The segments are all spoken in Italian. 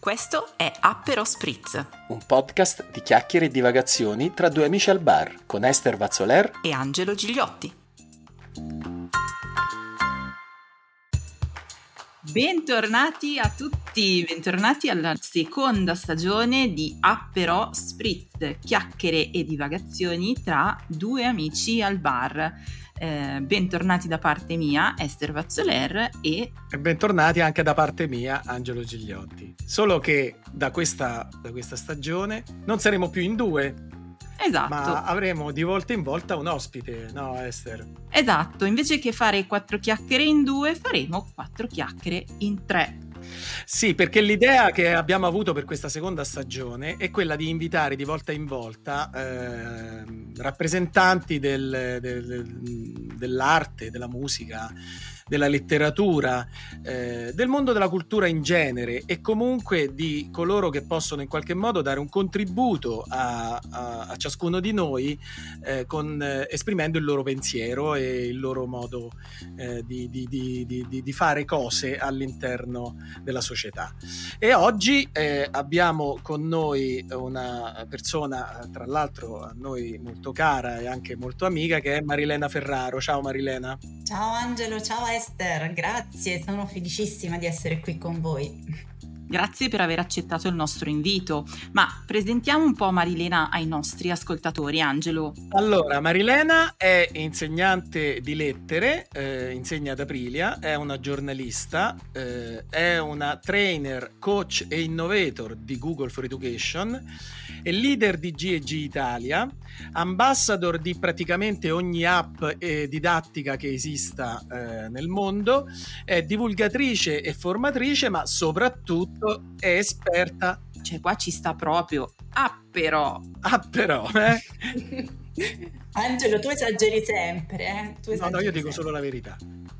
Questo è Appero Spritz, un podcast di chiacchiere e divagazioni tra due amici al bar, con Esther Vazzoler e Angelo Gigliotti. Bentornati a tutti, bentornati alla seconda stagione di Appero Spritz, chiacchiere e divagazioni tra due amici al bar. Eh, bentornati da parte mia, Esther Vazzoler e... E bentornati anche da parte mia, Angelo Gigliotti. Solo che da questa, da questa stagione non saremo più in due, Esatto. Ma avremo di volta in volta un ospite, no Esther? Esatto, invece che fare quattro chiacchiere in due, faremo quattro chiacchiere in tre. Sì, perché l'idea che abbiamo avuto per questa seconda stagione è quella di invitare di volta in volta eh, rappresentanti del, del, dell'arte, della musica, della letteratura, eh, del mondo della cultura in genere e comunque di coloro che possono in qualche modo dare un contributo a, a, a ciascuno di noi eh, con, eh, esprimendo il loro pensiero e il loro modo eh, di, di, di, di, fare cose all'interno della società. E oggi eh, abbiamo con noi una persona, tra l'altro a noi molto cara e anche molto amica, che è Marilena Ferraro. Ciao Marilena. Ciao Angelo, ciao Esther, grazie, sono felicissima di essere qui con voi. Grazie per aver accettato il nostro invito, ma presentiamo un po' Marilena ai nostri ascoltatori, Angelo. Allora, Marilena è insegnante di lettere, eh, insegna ad Aprilia, è una giornalista, eh, è una trainer, coach e innovator di Google for Education è leader di GEG Italia, ambassador di praticamente ogni app eh, didattica che esista eh, nel mondo, è divulgatrice e formatrice, ma soprattutto è esperta. Cioè, qua ci sta proprio. Ah, però. Ah, però, eh? Angelo, tu esageri sempre, eh? Tu esageri no, no, io dico sempre. solo la verità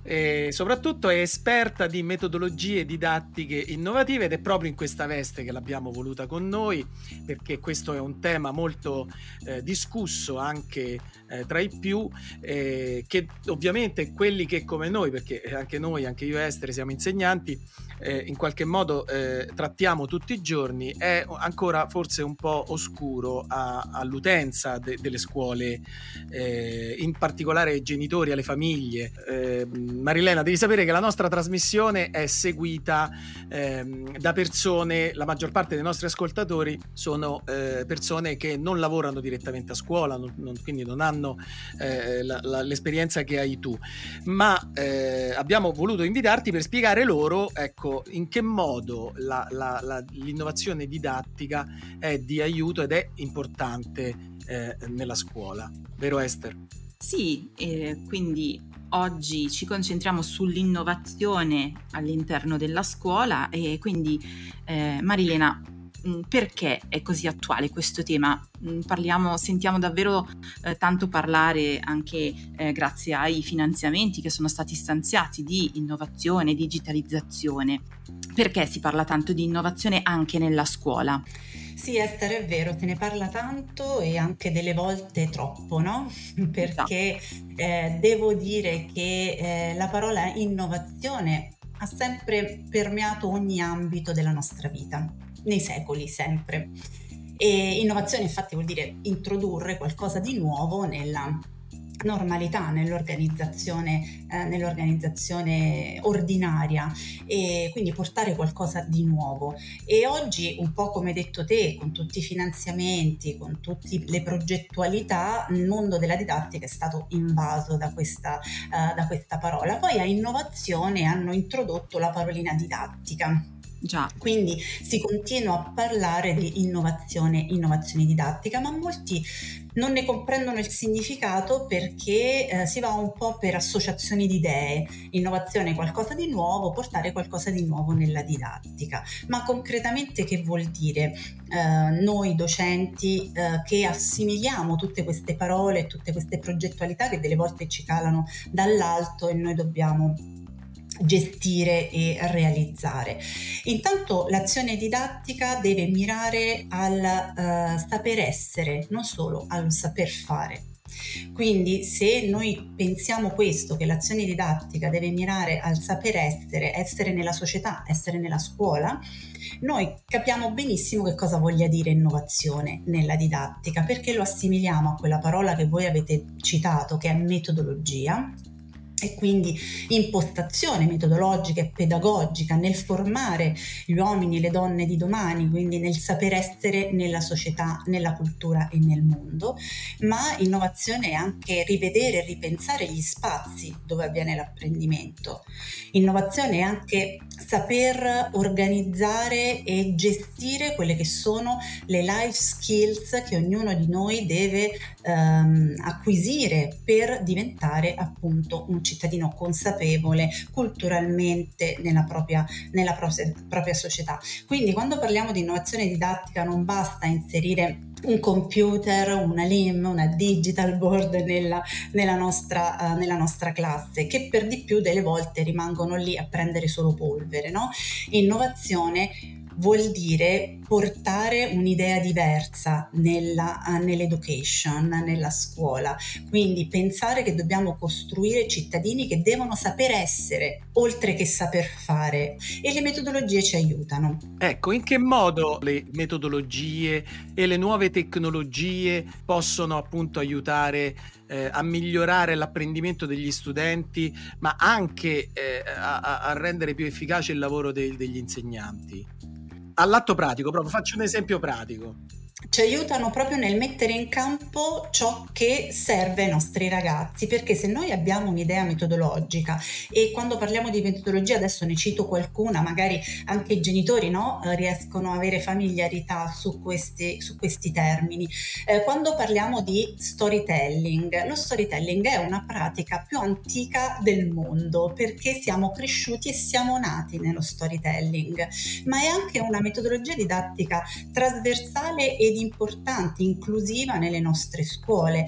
e soprattutto è esperta di metodologie didattiche innovative ed è proprio in questa veste che l'abbiamo voluta con noi perché questo è un tema molto eh, discusso anche eh, tra i più eh, che ovviamente quelli che come noi perché anche noi anche io e Estere siamo insegnanti eh, in qualche modo eh, trattiamo tutti i giorni è ancora forse un po' oscuro a, all'utenza de, delle scuole eh, in particolare ai genitori alle famiglie. Marilena, devi sapere che la nostra trasmissione è seguita ehm, da persone, la maggior parte dei nostri ascoltatori sono eh, persone che non lavorano direttamente a scuola, non, non, quindi non hanno eh, la, la, l'esperienza che hai tu, ma eh, abbiamo voluto invitarti per spiegare loro ecco, in che modo la, l'innovazione didattica è di aiuto ed è importante eh, nella scuola, vero Esther? Sì, eh, quindi oggi ci concentriamo sull'innovazione all'interno della scuola e quindi eh, Marilena mm, perché è così attuale questo tema? Mm, parliamo, sentiamo davvero eh, tanto parlare anche eh, grazie ai finanziamenti che sono stati stanziati di innovazione digitalizzazione. Perché si parla tanto di innovazione anche nella scuola? Sì, Esther, è vero, se ne parla tanto e anche delle volte troppo, no? Perché eh, devo dire che eh, la parola innovazione ha sempre permeato ogni ambito della nostra vita, nei secoli sempre. E innovazione infatti vuol dire introdurre qualcosa di nuovo nella normalità nell'organizzazione, eh, nell'organizzazione ordinaria e quindi portare qualcosa di nuovo. E oggi, un po' come hai detto te, con tutti i finanziamenti, con tutte le progettualità, il mondo della didattica è stato invaso da questa, uh, da questa parola. Poi a innovazione hanno introdotto la parolina didattica Già. Quindi si continua a parlare di innovazione, innovazione didattica, ma molti non ne comprendono il significato perché eh, si va un po' per associazioni di idee, innovazione è qualcosa di nuovo, portare qualcosa di nuovo nella didattica. Ma concretamente che vuol dire? Eh, noi docenti eh, che assimiliamo tutte queste parole, tutte queste progettualità che delle volte ci calano dall'alto e noi dobbiamo gestire e realizzare. Intanto l'azione didattica deve mirare al uh, saper essere, non solo al saper fare. Quindi se noi pensiamo questo, che l'azione didattica deve mirare al saper essere, essere nella società, essere nella scuola, noi capiamo benissimo che cosa voglia dire innovazione nella didattica, perché lo assimiliamo a quella parola che voi avete citato, che è metodologia, e quindi impostazione metodologica e pedagogica nel formare gli uomini e le donne di domani, quindi nel saper essere nella società, nella cultura e nel mondo, ma innovazione è anche rivedere e ripensare gli spazi dove avviene l'apprendimento. Innovazione è anche saper organizzare e gestire quelle che sono le life skills che ognuno di noi deve ehm, acquisire per diventare appunto un cittadino consapevole culturalmente nella propria, nella propria, propria società. Quindi quando parliamo di innovazione didattica non basta inserire un computer, una LIM, una digital board nella, nella, nostra, uh, nella, nostra, classe, che per di più delle volte rimangono lì a prendere solo polvere. No? Innovazione vuol dire portare un'idea diversa nella, nell'education, nella scuola. Quindi pensare che dobbiamo costruire cittadini che devono saper essere, oltre che saper fare. E le metodologie ci aiutano. Ecco, in che modo le metodologie e le nuove tecnologie possono appunto aiutare eh, a migliorare l'apprendimento degli studenti, ma anche eh, a, a, rendere più efficace il lavoro dei, degli insegnanti? All'atto pratico, proprio faccio un esempio pratico ci aiutano proprio nel mettere in campo ciò che serve ai nostri ragazzi, perché se noi abbiamo un'idea metodologica e quando parliamo di metodologia, adesso ne cito qualcuna, magari anche i genitori no, eh, riescono a avere familiarità su questi, su questi termini. Eh, quando parliamo di storytelling, lo storytelling è una pratica più antica del mondo perché siamo cresciuti e siamo nati nello storytelling, ma è anche una metodologia didattica trasversale e importante, inclusiva nelle nostre scuole.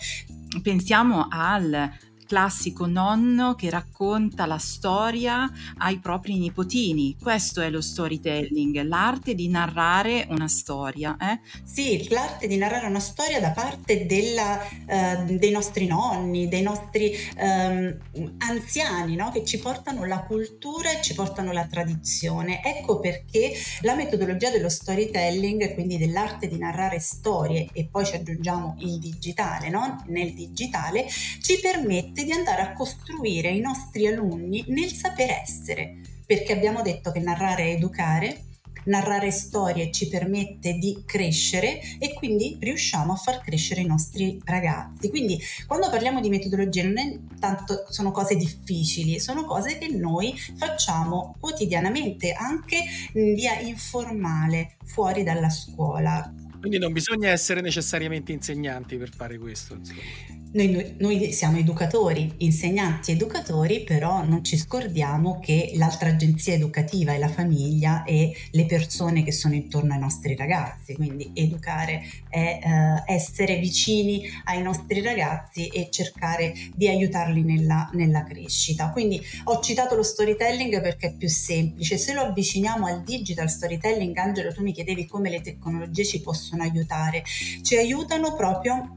Pensiamo al classico nonno che racconta la storia ai propri nipotini. Questo è lo storytelling, l'arte di narrare una storia. Eh? Sì, l'arte di narrare una storia da parte della, uh, dei nostri nonni, dei nostri um, anziani, no? che ci portano la cultura e ci portano la tradizione. Ecco perché la metodologia dello storytelling, quindi dell'arte di narrare storie, e poi ci aggiungiamo il digitale, no? nel digitale, ci permette permette di andare a costruire i nostri alunni nel saper essere, perché abbiamo detto che narrare è educare, narrare storie ci permette di crescere e quindi riusciamo a far crescere i nostri ragazzi. Quindi quando parliamo di metodologie non è tanto sono cose difficili, sono cose che noi facciamo quotidianamente, anche in via informale, fuori dalla scuola. Quindi non bisogna essere necessariamente insegnanti per fare questo. Insomma. Noi, noi, siamo educatori, insegnanti educatori, però non ci scordiamo che l'altra agenzia educativa è la famiglia e le persone che sono intorno ai nostri ragazzi, quindi educare è eh, essere vicini ai nostri ragazzi e cercare di aiutarli nella, nella crescita. Quindi ho citato lo storytelling perché è più semplice, se lo avviciniamo al digital storytelling, Angelo tu mi chiedevi come le tecnologie ci possono aiutare, ci aiutano proprio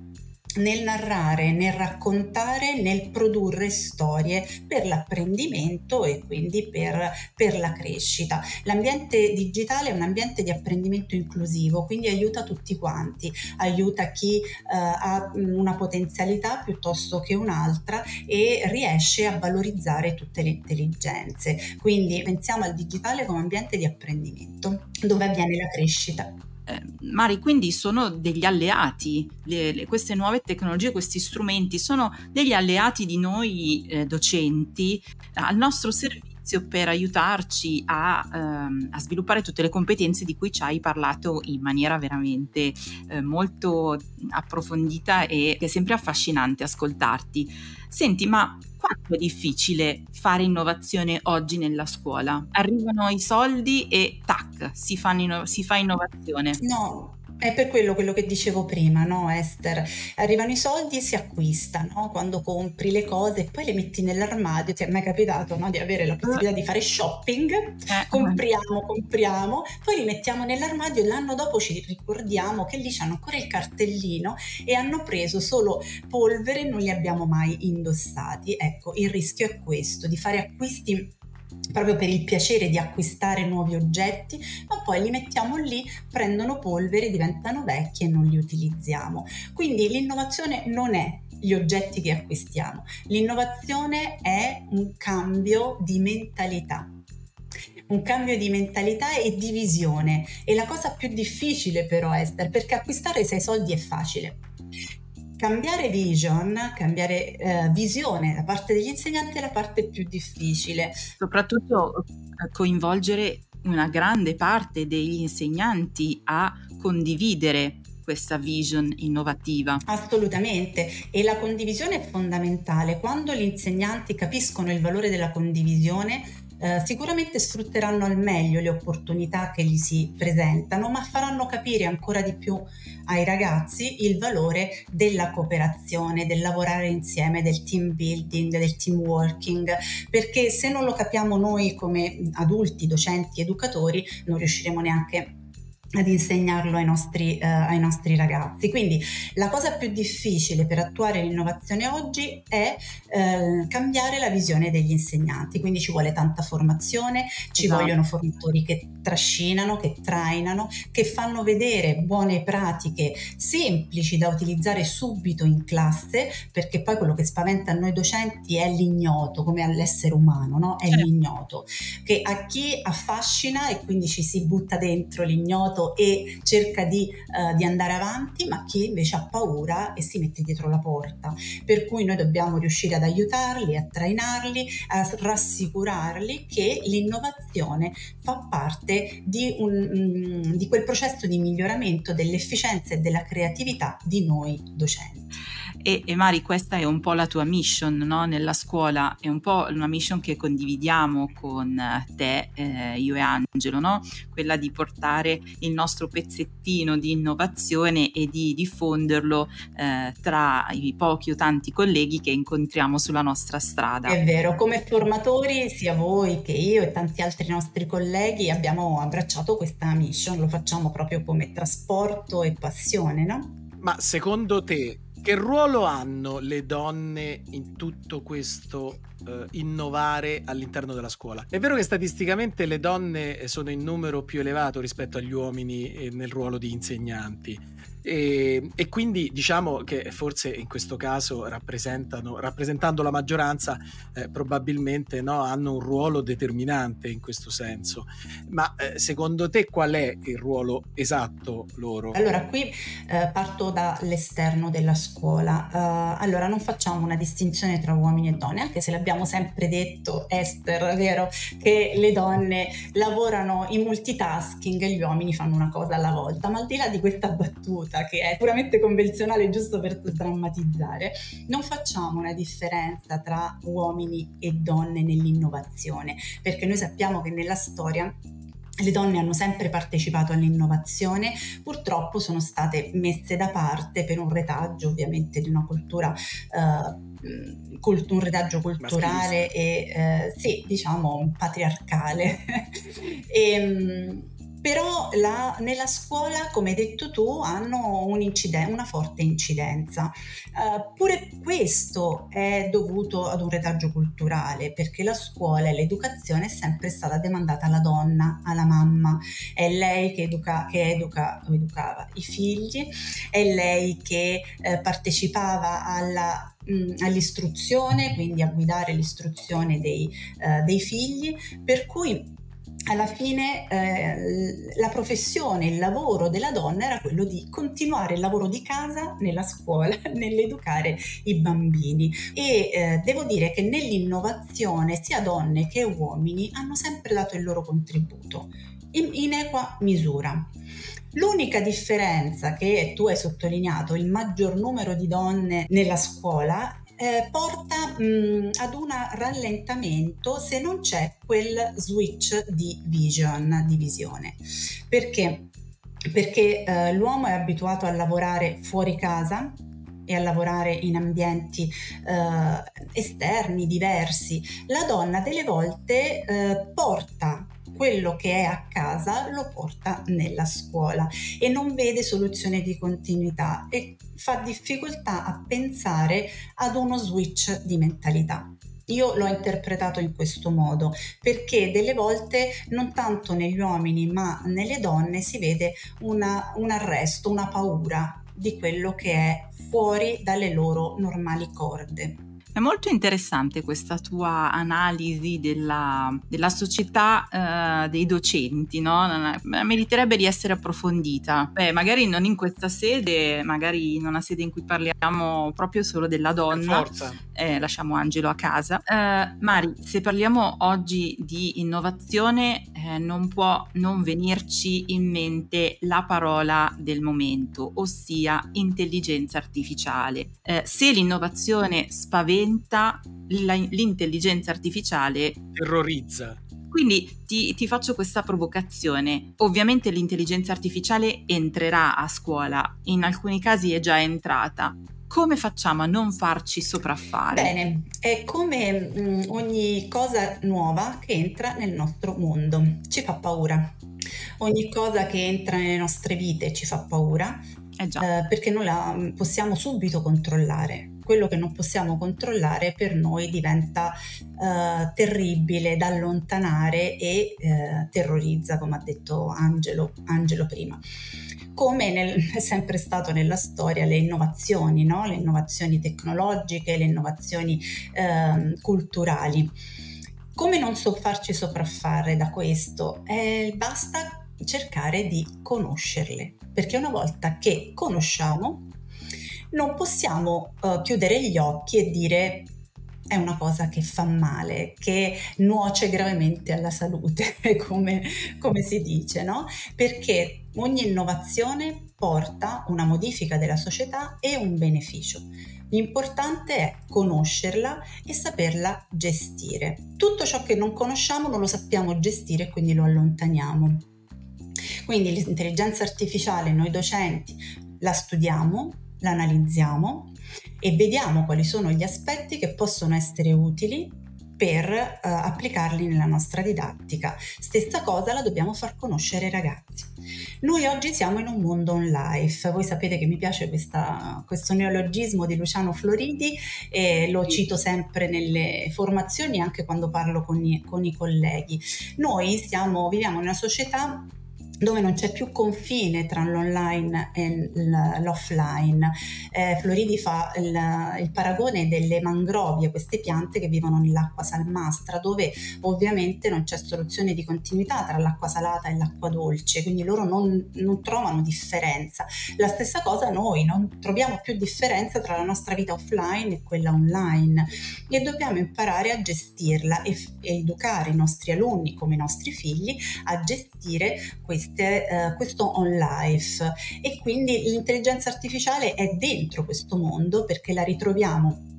nel narrare, nel raccontare, nel produrre storie per l'apprendimento e quindi per, per, la crescita. L'ambiente digitale è un ambiente di apprendimento inclusivo, quindi aiuta tutti quanti, aiuta chi eh, ha una potenzialità piuttosto che un'altra e riesce a valorizzare tutte le intelligenze. Quindi pensiamo al digitale come ambiente di apprendimento dove avviene la crescita. Eh, Mari, quindi sono degli alleati, le, le, queste nuove tecnologie, questi strumenti sono degli alleati di noi eh, docenti al nostro servizio per aiutarci a, ehm, a, sviluppare tutte le competenze di cui ci hai parlato in maniera veramente eh, molto approfondita e è sempre affascinante ascoltarti. Senti, ma quanto è difficile fare innovazione oggi nella scuola? Arrivano i soldi e tac, si, inno- si fa innovazione. No, è per quello, quello che dicevo prima, no Esther? Arrivano i soldi e si acquista, no? Quando compri le cose e poi le metti nell'armadio, ti è mai capitato no? di avere la possibilità di fare shopping? Eh, compriamo, compriamo, poi li mettiamo nell'armadio e l'anno dopo ci ricordiamo che lì c'hanno ancora il cartellino e hanno preso solo polvere e non li abbiamo mai indossati. Ecco, il rischio è questo, di fare acquisti proprio per il piacere di acquistare nuovi oggetti, ma poi li mettiamo lì, prendono polvere, diventano vecchi e non li utilizziamo. Quindi l'innovazione non è gli oggetti che acquistiamo, l'innovazione è un cambio di mentalità un cambio di mentalità e di visione. E la cosa più difficile però, Esther, perché acquistare sei soldi è facile cambiare vision, cambiare eh, visione da parte degli insegnanti è la parte più difficile. Soprattutto eh, coinvolgere una grande parte degli insegnanti a condividere questa vision innovativa. Assolutamente, e la condivisione è fondamentale. Quando gli insegnanti capiscono il valore della condivisione, eh, sicuramente sfrutteranno al meglio le opportunità che gli si presentano, ma faranno capire ancora di più ai ragazzi il valore della cooperazione, del lavorare insieme, del team building, del team working, perché se non lo capiamo noi come adulti, docenti, educatori, non riusciremo neanche ad insegnarlo ai nostri, eh, ai nostri, ragazzi. Quindi la cosa più difficile per attuare l'innovazione oggi è eh, cambiare la visione degli insegnanti, quindi ci vuole tanta formazione, ci esatto. vogliono formatori che trascinano, che trainano, che fanno vedere buone pratiche semplici da utilizzare subito in classe, perché poi quello che spaventa noi docenti è l'ignoto, come all'essere umano, no? è certo. l'ignoto, che a chi affascina e quindi ci si butta dentro l'ignoto e cerca di, uh, di, andare avanti, ma chi invece ha paura e si mette dietro la porta. Per cui noi dobbiamo riuscire ad aiutarli, a trainarli, a rassicurarli che l'innovazione fa parte di, un, mm, di quel processo di miglioramento dell'efficienza e della creatività di noi docenti. E, e, Mari, questa è un po' la tua mission no? nella scuola, è un po' una mission che condividiamo con te, eh, io e Angelo, no? quella di portare il nostro pezzettino di innovazione e di diffonderlo eh, tra i pochi o tanti colleghi che incontriamo sulla nostra strada. È vero, come formatori, sia voi che io e tanti altri nostri colleghi abbiamo abbracciato questa mission, lo facciamo proprio come trasporto e passione, no? Ma secondo te che ruolo hanno le donne in tutto questo uh, innovare all'interno della scuola? È vero che statisticamente le donne sono in numero più elevato rispetto agli uomini eh, nel ruolo di insegnanti, e, e, quindi diciamo che forse in questo caso rappresentando la maggioranza, eh, probabilmente no, hanno un ruolo determinante in questo senso. Ma eh, secondo te qual è il ruolo esatto loro? Allora, qui eh, parto dall'esterno della scuola. Uh, allora, non facciamo una distinzione tra uomini e donne, anche se l'abbiamo sempre detto, Esther, vero, che le donne lavorano in multitasking e gli uomini fanno una cosa alla volta. Ma al di là di questa battuta, battuta che è puramente convenzionale giusto per drammatizzare, non facciamo una differenza tra uomini e donne nell'innovazione, perché noi sappiamo che nella storia le donne hanno sempre partecipato all'innovazione, purtroppo sono state messe da parte per un retaggio ovviamente di una cultura, eh, cult- un retaggio culturale e eh, sì, diciamo patriarcale. e, ehm, però la, nella scuola, come hai detto tu, hanno un inciden- una forte incidenza. Uh, pure questo è dovuto ad un retaggio culturale, perché la scuola e l'educazione è sempre stata demandata alla donna, alla mamma. È lei che, educa, che educa, educava i figli, è lei che eh, partecipava alla all'istruzione, quindi a guidare l'istruzione dei, uh, dei figli, per cui alla fine eh, la professione, il lavoro della donna era quello di continuare il lavoro di casa nella scuola, nell'educare i bambini e eh, devo dire che nell'innovazione sia donne che uomini hanno sempre dato il loro contributo in, in equa misura. L'unica differenza che tu hai sottolineato, il maggior numero di donne nella scuola, eh, porta mh, mm, ad un rallentamento se non c'è quel switch di vision, di visione. Perché perché eh, l'uomo è abituato a lavorare fuori casa e a lavorare in ambienti eh, esterni, diversi. La donna delle volte eh, porta quello che è a casa lo porta nella scuola e non vede soluzione di continuità e fa difficoltà a pensare ad uno switch di mentalità. Io l'ho interpretato in questo modo perché delle volte non tanto negli uomini ma nelle donne si vede una, un arresto, una paura di quello che è fuori dalle loro normali corde. È molto interessante questa tua analisi della, della società uh, dei docenti, no? meriterebbe di essere approfondita. Beh, magari non in questa sede, magari in una sede in cui parliamo proprio solo della donna. Eh, lasciamo Angelo a casa. Uh, Mari, se parliamo oggi di innovazione, eh, non può non venirci in mente la parola del momento, ossia intelligenza artificiale. Eh, se l'innovazione spaventa, spaventa la, l'intelligenza artificiale. Terrorizza. Quindi ti, ti, faccio questa provocazione. Ovviamente l'intelligenza artificiale entrerà a scuola, in alcuni casi è già entrata. Come facciamo a non farci sopraffare? Bene, è come mh, mm, ogni cosa nuova che entra nel nostro mondo, ci fa paura. Ogni cosa che entra nelle nostre vite ci fa paura eh eh, perché noi la mm, possiamo subito controllare quello che non possiamo controllare per noi diventa uh, terribile da allontanare e uh, terrorizza, come ha detto Angelo, Angelo prima. Come nel, è sempre stato nella storia le innovazioni, no? le innovazioni tecnologiche, le innovazioni uh, culturali. Come non so farci sopraffare da questo? Eh, basta cercare di conoscerle, perché una volta che conosciamo non possiamo uh, chiudere gli occhi e dire è una cosa che fa male, che nuoce gravemente alla salute, come, come si dice, no? Perché ogni innovazione porta una modifica della società e un beneficio. L'importante è conoscerla e saperla gestire. Tutto ciò che non conosciamo non lo sappiamo gestire e quindi lo allontaniamo. Quindi l'intelligenza artificiale noi docenti la studiamo, l'analizziamo e vediamo quali sono gli aspetti che possono essere utili per uh, applicarli nella nostra didattica. Stessa cosa la dobbiamo far conoscere ai ragazzi. Noi oggi siamo in un mondo online, voi sapete che mi piace questa, questo neologismo di Luciano Floridi e lo cito sempre nelle formazioni anche quando parlo con i, con i colleghi. Noi siamo, viviamo in una società dove non c'è più confine tra l'online e l'offline. Eh, Floridi fa il, il, paragone delle mangrovie, queste piante che vivono nell'acqua salmastra, dove ovviamente non c'è soluzione di continuità tra l'acqua salata e l'acqua dolce, quindi loro non, non trovano differenza. La stessa cosa noi, non troviamo più differenza tra la nostra vita offline e quella online e dobbiamo imparare a gestirla e, e educare i nostri alunni come i nostri figli a gestire queste esiste eh, questo on life. E quindi l'intelligenza artificiale è dentro questo mondo perché la ritroviamo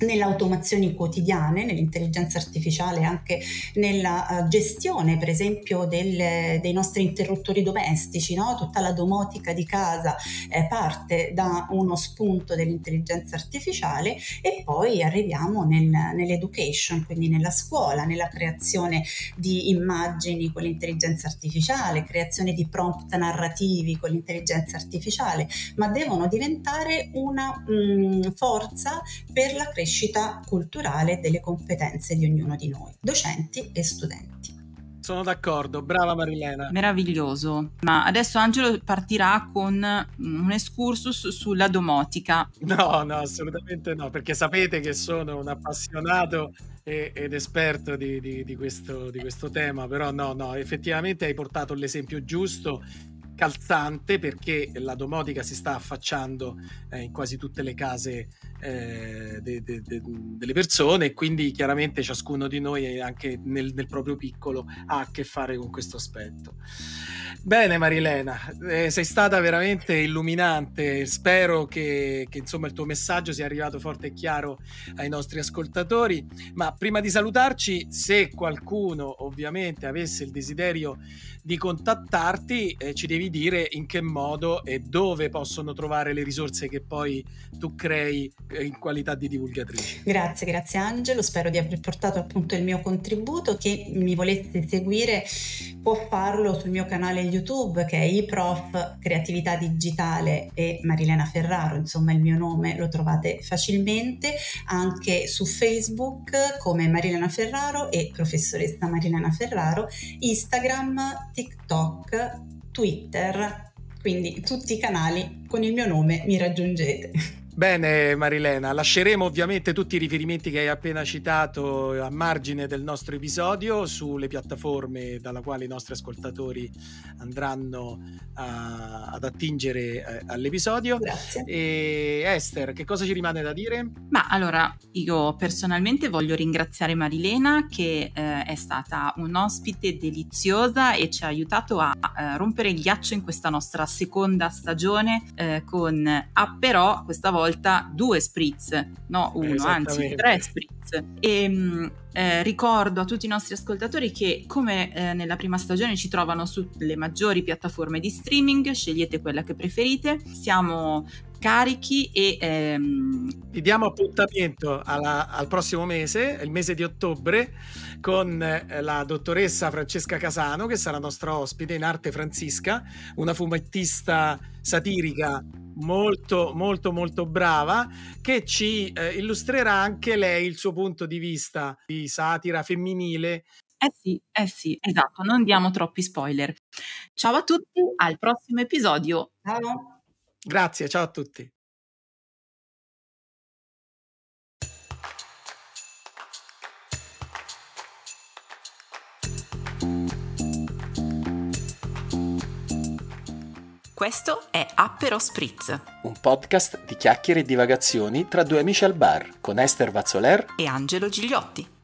nelle automazioni quotidiane, nell'intelligenza artificiale, anche nella uh, gestione, per esempio, del, dei nostri interruttori domestici, no? tutta la domotica di casa eh, parte da uno spunto dell'intelligenza artificiale e poi arriviamo nel, nell'education, quindi nella scuola, nella creazione di immagini con l'intelligenza artificiale, creazione di prompt narrativi con l'intelligenza artificiale, ma devono diventare una mh, mm, forza per la crescita crescita culturale delle competenze di ognuno di noi, docenti e studenti. Sono d'accordo, brava Marilena. Meraviglioso. Ma adesso Angelo partirà con un excursus sulla domotica. No, no, assolutamente no, perché sapete che sono un appassionato ed esperto di, di, di, questo, di questo tema, però no, no, effettivamente hai portato l'esempio giusto calzante perché la domotica si sta affacciando eh, in quasi tutte le case eh, de, de, de, delle persone e quindi chiaramente ciascuno di noi anche nel, nel, proprio piccolo ha a che fare con questo aspetto. Bene Marilena, eh, sei stata veramente illuminante, spero che, che insomma il tuo messaggio sia arrivato forte e chiaro ai nostri ascoltatori, ma prima di salutarci se qualcuno ovviamente avesse il desiderio di contattarti eh, ci devi di dire in che modo e dove possono trovare le risorse che poi tu crei eh, in qualità di divulgatrice. Grazie, grazie Angelo, spero di aver portato appunto il mio contributo. Chi mi volesse seguire può farlo sul mio canale YouTube che è iProf Creatività Digitale e Marilena Ferraro, insomma il mio nome lo trovate facilmente, anche su Facebook come Marilena Ferraro e professoressa Marilena Ferraro, Instagram, TikTok, Twitter, quindi tutti i canali con il mio nome mi raggiungete. Bene Marilena, lasceremo ovviamente tutti i riferimenti che hai appena citato a margine del nostro episodio sulle piattaforme dalla quale i nostri ascoltatori andranno a, ad attingere eh, all'episodio. Grazie. E Esther, che cosa ci rimane da dire? Ma allora, io personalmente voglio ringraziare Marilena che eh, è stata un'ospite deliziosa e ci ha aiutato a, a rompere il ghiaccio in questa nostra seconda stagione eh, con Ah però questa volta volta due spritz, no uno, anzi tre spritz. E mh, eh, ricordo a tutti i nostri ascoltatori che come eh, nella prima stagione ci trovano sulle maggiori piattaforme di streaming, scegliete quella che preferite. Siamo carichi e ehm... vi diamo appuntamento alla, al prossimo mese, il mese di ottobre, con eh, la dottoressa Francesca Casano, che sarà nostra ospite in arte Francisca, una fumettista satirica molto molto molto brava che ci eh, illustrerà anche lei il suo punto di vista di satira femminile eh sì, eh sì, esatto, non diamo troppi spoiler. Ciao a tutti, al prossimo episodio. Ciao. Grazie, ciao a tutti. Questo è Appero Spritz, un podcast di chiacchiere e divagazioni tra due amici al bar con Esther Vazzoler e Angelo Gigliotti.